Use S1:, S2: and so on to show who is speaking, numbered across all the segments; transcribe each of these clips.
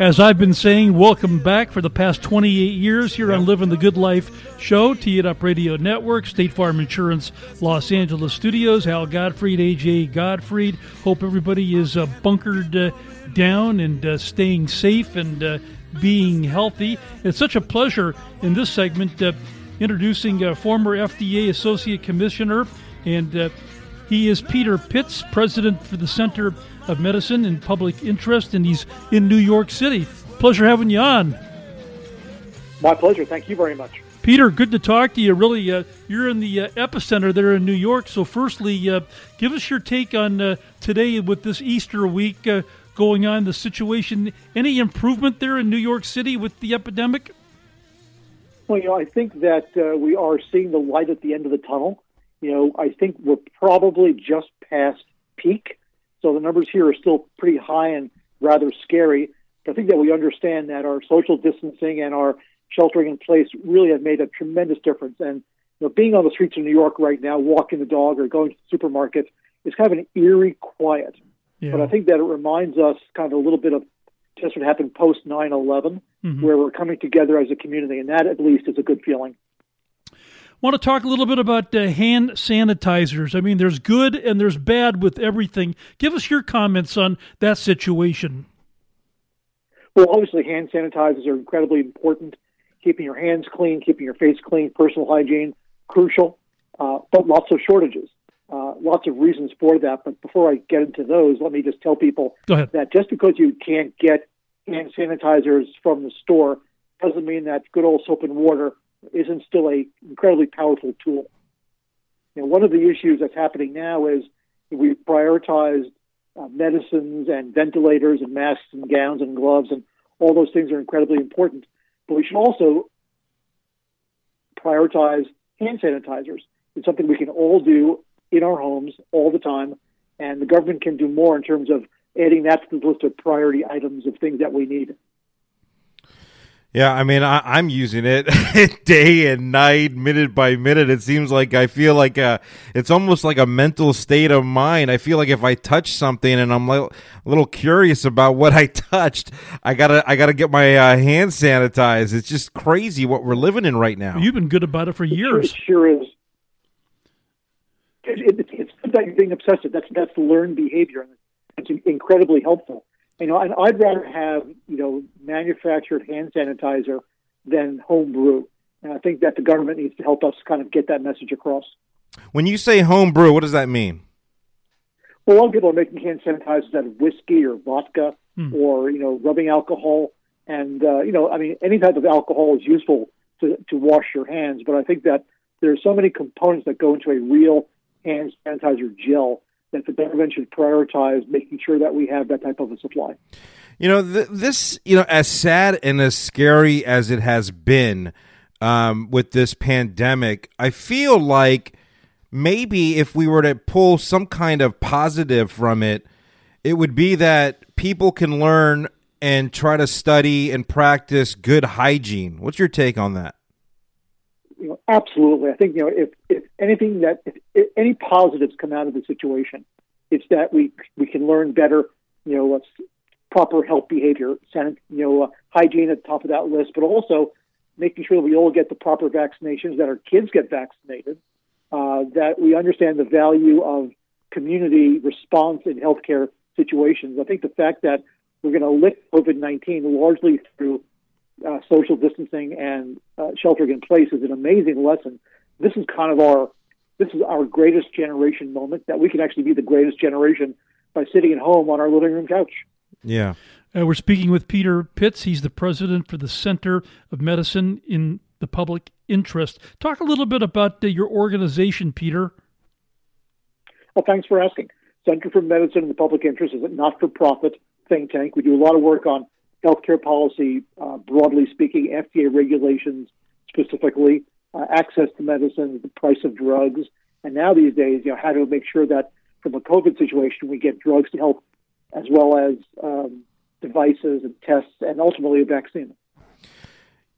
S1: As I've been saying, welcome back for the past 28 years here on Living the Good Life show, Tee It Up Radio Network, State Farm Insurance, Los Angeles Studios. Hal Gottfried, AJ Gottfried. Hope everybody is uh, bunkered uh, down and uh, staying safe and uh, being healthy. It's such a pleasure in this segment uh, introducing uh, former FDA Associate Commissioner, and he is Peter Pitts, President for the Center of Medicine and Public Interest, and he's in New York City. Pleasure having you on.
S2: My pleasure. Thank you very much.
S1: Peter, good to talk to you. Really, uh, you're in the uh, epicenter there in New York. So, firstly, uh, give us your take on uh, today with this Easter week uh, going on, the situation. Any improvement there in New York City with the epidemic?
S2: Well, you know, I think that uh, we are seeing the light at the end of the tunnel. You know, I think we're probably just past peak. So the numbers here are still pretty high and rather scary. But I think that we understand that our social distancing and our sheltering in place really have made a tremendous difference. And you know, being on the streets of New York right now, walking the dog or going to the supermarket, is kind of an eerie quiet. Yeah. But I think that it reminds us kind of a little bit of just what happened post 9 11, mm-hmm. where we're coming together as a community. And that, at least, is a good feeling
S1: want to talk a little bit about uh, hand sanitizers. I mean, there's good and there's bad with everything. Give us your comments on that situation.
S2: Well, obviously, hand sanitizers are incredibly important. Keeping your hands clean, keeping your face clean, personal hygiene, crucial. Uh, but lots of shortages. Uh, lots of reasons for that. But before I get into those, let me just tell people that just because you can't get hand sanitizers from the store doesn't mean that good old soap and water isn't still a incredibly powerful tool. One of the issues that's happening now is we've prioritized uh, medicines and ventilators and masks and gowns and gloves and all those things are incredibly important. But we should also prioritize hand sanitizers. It's something we can all do in our homes all the time, and the government can do more in terms of adding that to the list of priority items of things that we need.
S3: Yeah, I mean, I, am using it day and night, minute by minute. It seems like I feel like a, uh, it's almost like a mental state of mind. I feel like if I touch something and I'm a little curious about what I touched, I gotta I gotta get my uh, hand sanitized. It's just crazy what we're living in right now.
S1: You've been good about it for years.
S2: It sure is. It, it, it's about being obsessive. That's that's learned behavior, and it's incredibly helpful. You know, and I'd rather have you know manufactured hand sanitizer than home brew. And I think that the government needs to help us kind of get that message across.
S3: When you say home brew, what does that mean?
S2: Well, a lot of people are making hand sanitizers out of whiskey or vodka hmm. or you know rubbing alcohol, and uh, you know, I mean, any type of alcohol is useful to to wash your hands. But I think that there are so many components that go into a real hand sanitizer gel that the government should prioritize making sure that we have that type of a supply.
S3: You know, th- this, you know, as sad and as scary as it has been um, with this pandemic, I feel like maybe if we were to pull some kind of positive from it, it would be that people can learn and try to study and practice good hygiene. What's your take on that?
S2: Absolutely. I think you know if, if anything that if, if any positives come out of the situation, it's that we we can learn better. You know, proper health behavior, you know, uh, hygiene at the top of that list, but also making sure that we all get the proper vaccinations, that our kids get vaccinated, uh, that we understand the value of community response in healthcare situations. I think the fact that we're going to lift COVID 19 largely through uh, social distancing and uh, sheltering in place is an amazing lesson. This is kind of our this is our greatest generation moment that we can actually be the greatest generation by sitting at home on our living room couch.
S3: Yeah.
S1: Uh, we're speaking with Peter Pitts. He's the president for the Center of Medicine in the Public Interest. Talk a little bit about uh, your organization, Peter.
S2: Well, thanks for asking. Center for Medicine in the Public Interest is a not for profit think tank. We do a lot of work on healthcare policy, uh, broadly speaking, FDA regulations specifically, uh, access to medicine, the price of drugs, and now these days, you know, how to make sure that from a COVID situation we get drugs to help, as well as um, devices and tests, and ultimately a vaccine.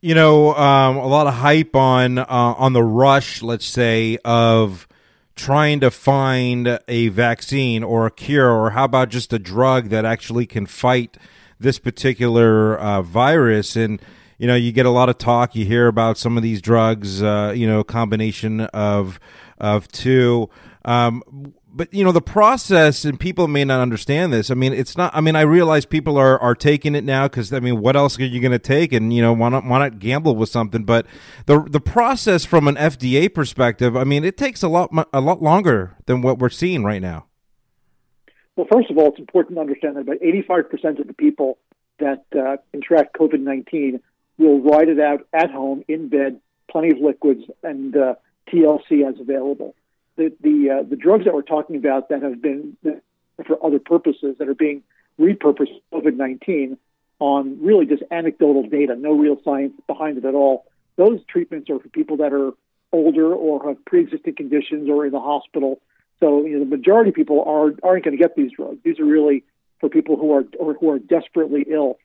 S3: You know, um, a lot of hype on uh, on the rush, let's say, of trying to find a vaccine or a cure, or how about just a drug that actually can fight this particular uh, virus. And you know, you get a lot of talk. You hear about some of these drugs. Uh, you know, combination of of two. Um, but you know the process and people may not understand this i mean it's not i mean i realize people are are taking it now because i mean what else are you going to take and you know why not why not gamble with something but the the process from an fda perspective i mean it takes a lot a lot longer than what we're seeing right now
S2: well first of all it's important to understand that about 85% of the people that uh, contract covid-19 will ride it out at home in bed plenty of liquids and uh, tlc as available the the uh, the drugs that we're talking about that have been for other purposes that are being repurposed COVID nineteen on really just anecdotal data, no real science behind it at all. Those treatments are for people that are older or have pre-existing conditions or in the hospital. So you know, the majority of people are aren't going to get these drugs. These are really for people who are or who are desperately ill.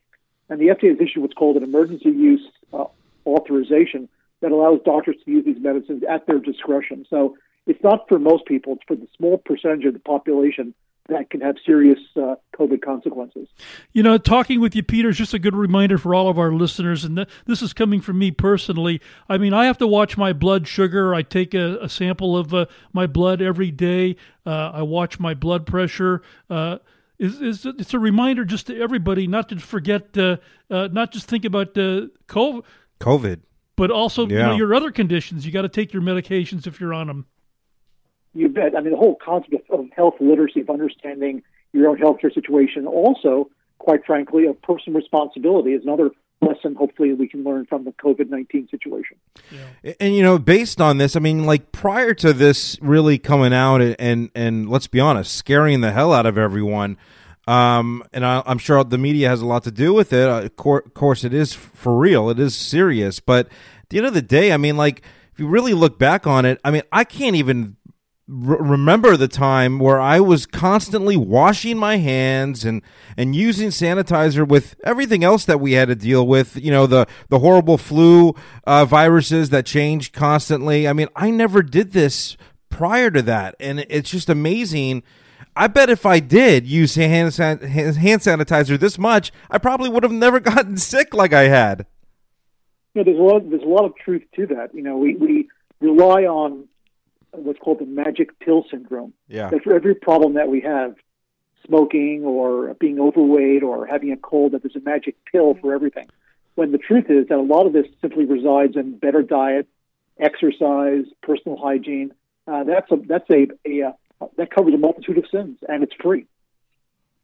S2: And the FDA has issued what's called an emergency use uh, authorization that allows doctors to use these medicines at their discretion. So it's not for most people. It's for the small percentage of the population that can have serious uh, COVID consequences.
S1: You know, talking with you, Peter, is just a good reminder for all of our listeners, and th- this is coming from me personally. I mean, I have to watch my blood sugar. I take a, a sample of uh, my blood every day. Uh, I watch my blood pressure. Uh, is, is it's a reminder just to everybody not to forget, uh, uh, not just think about COVID.
S3: COVID.
S1: But also, yeah. you know, your other conditions. You got to take your medications if you're on them.
S2: You bet. I mean, the whole concept of health literacy, of understanding your own healthcare situation, also, quite frankly, of personal responsibility is another lesson hopefully we can learn from the COVID 19 situation.
S3: Yeah. And, you know, based on this, I mean, like prior to this really coming out and, and, and let's be honest, scaring the hell out of everyone. Um, and I, am sure the media has a lot to do with it. Uh, of course, it is for real. It is serious. But at the end of the day, I mean, like, if you really look back on it, I mean, I can't even remember the time where I was constantly washing my hands and and using sanitizer with everything else that we had to deal with. You know the the horrible flu uh, viruses that change constantly. I mean, I never did this prior to that, and it's just amazing. I bet if I did use hand, hand sanitizer this much, I probably would have never gotten sick like I had.
S2: Yeah, there's a lot. There's a lot of truth to that. You know, we we rely on what's called the magic pill syndrome.
S3: Yeah.
S2: That for every problem that we have, smoking or being overweight or having a cold, that there's a magic pill for everything. When the truth is that a lot of this simply resides in better diet, exercise, personal hygiene. Uh, that's a that's a, a, uh, that covers a multitude of sins, and it's free.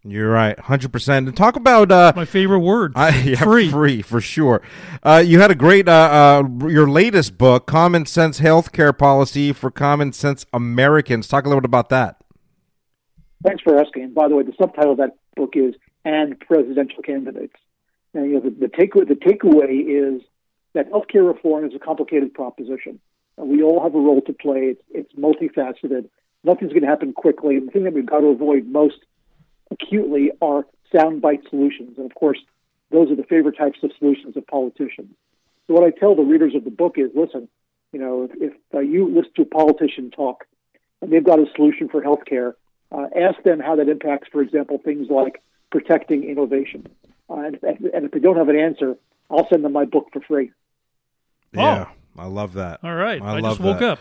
S3: You're right, hundred percent. And talk about uh,
S1: my favorite word,
S3: uh, yeah, free, free for sure. Uh, you had a great uh, uh, your latest book, Common Sense Healthcare Policy for Common Sense Americans. Talk a little bit about that.
S2: Thanks for asking. And by the way, the subtitle of that book is "And Presidential Candidates." And you know, the, the takeaway the takeaway is that healthcare reform is a complicated proposition. we all have a role to play. It's, it's multifaceted. Nothing's going to happen quickly. And the thing that we've got to avoid most acutely are soundbite solutions. And of course, those are the favorite types of solutions of politicians. So what I tell the readers of the book is, listen, you know, if, if uh, you listen to a politician talk and they've got a solution for healthcare, uh, ask them how that impacts, for example, things like protecting innovation. Uh, and, and, if they don't have an answer, I'll send them my book for free.
S3: Yeah, oh. I love that.
S1: All right,
S3: I,
S1: I just woke
S3: that.
S1: up.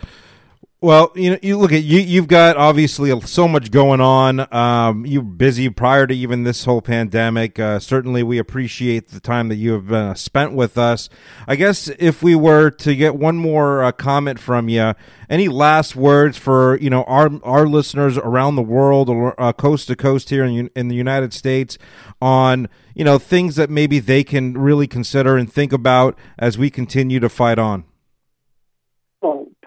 S3: Well, you know, you look at you. You've got obviously so much going on. Um, you're busy prior to even this whole pandemic. Uh, certainly, we appreciate the time that you have uh, spent with us. I guess if we were to get one more uh, comment from you, any last words for you know our our listeners around the world, or uh, coast to coast here in in the United States, on you know things that maybe they can really consider and think about as we continue to fight on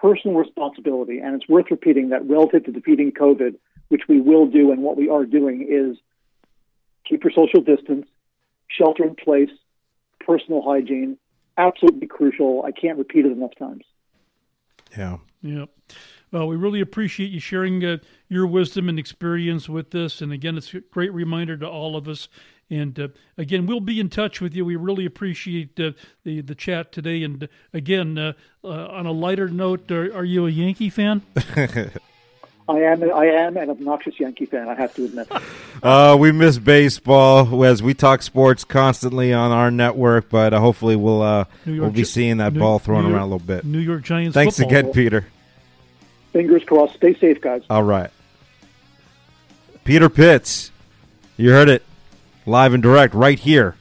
S2: personal responsibility, and it's worth repeating that relative to defeating COVID, which we will do and what we are doing is keep your social distance, shelter in place, personal hygiene, absolutely crucial. I can't repeat it enough times.
S3: Yeah.
S1: Yeah. Well, we really appreciate you sharing uh, your wisdom and experience with this. And again, it's a great reminder to all of us and uh, again, we'll be in touch with you. We really appreciate uh, the the chat today. And uh, again, uh, uh, on a lighter note, are, are, you a Yankee fan?
S2: I am I am an obnoxious Yankee fan. I have to admit.
S3: Uh, we miss baseball as we talk sports constantly on our network, but uh, hopefully we'll uh, we'll be seeing that
S1: New,
S3: ball thrown
S1: New
S3: around a little bit.
S1: New York Giants.
S3: Thanks
S1: football.
S3: again, Peter.
S2: Fingers crossed. Stay safe, guys.
S3: All right. Peter Pitts, you heard it live and direct right here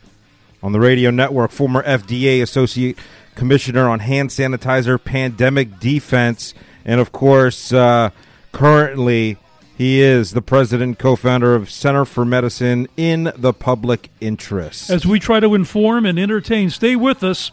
S3: on the radio network. Former FDA Associate Commissioner on Hand Sanitizer Pandemic Defense. And of course, uh, currently he is the president co founder of Center for Medicine in the Public Interest.
S1: As we try to inform and entertain, stay with us.